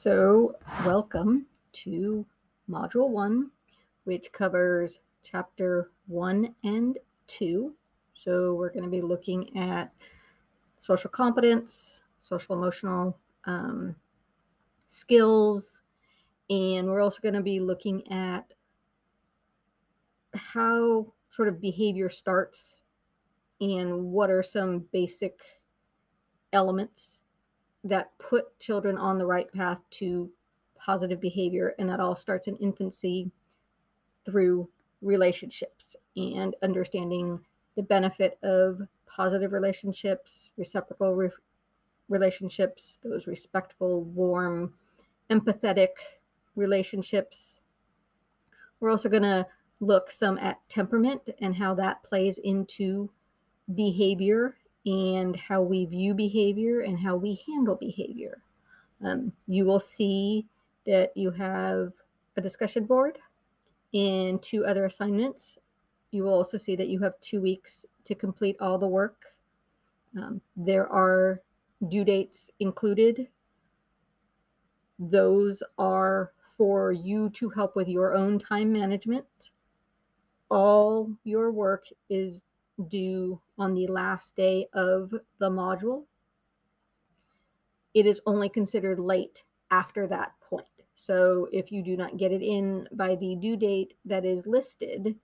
So, welcome to Module 1, which covers Chapter 1 and 2. So, we're going to be looking at social competence, social emotional um, skills, and we're also going to be looking at how sort of behavior starts and what are some basic elements that put children on the right path to positive behavior. And that all starts in infancy through relationships and understanding the benefit of positive relationships, reciprocal re- relationships, those respectful, warm, empathetic relationships. We're also going to look some at temperament and how that plays into behavior and how we view behavior and how we handle behavior. Um, you will see that you have a discussion board and two other assignments. You will also see that you have two weeks to complete all the work. Um, there are due dates included. Those are for you to help with your own time management. All your work is due on the last day of the module, it is only considered late after that point. So if you do not get it in by the due date that is listed,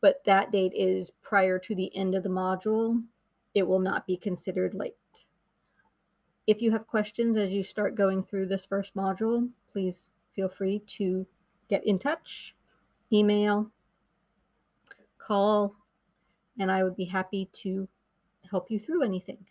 but that date is prior to the end of the module, it will not be considered late. If you have questions as you start going through this first module, please feel free to get in touch, email, call, and I would be happy to help you through anything.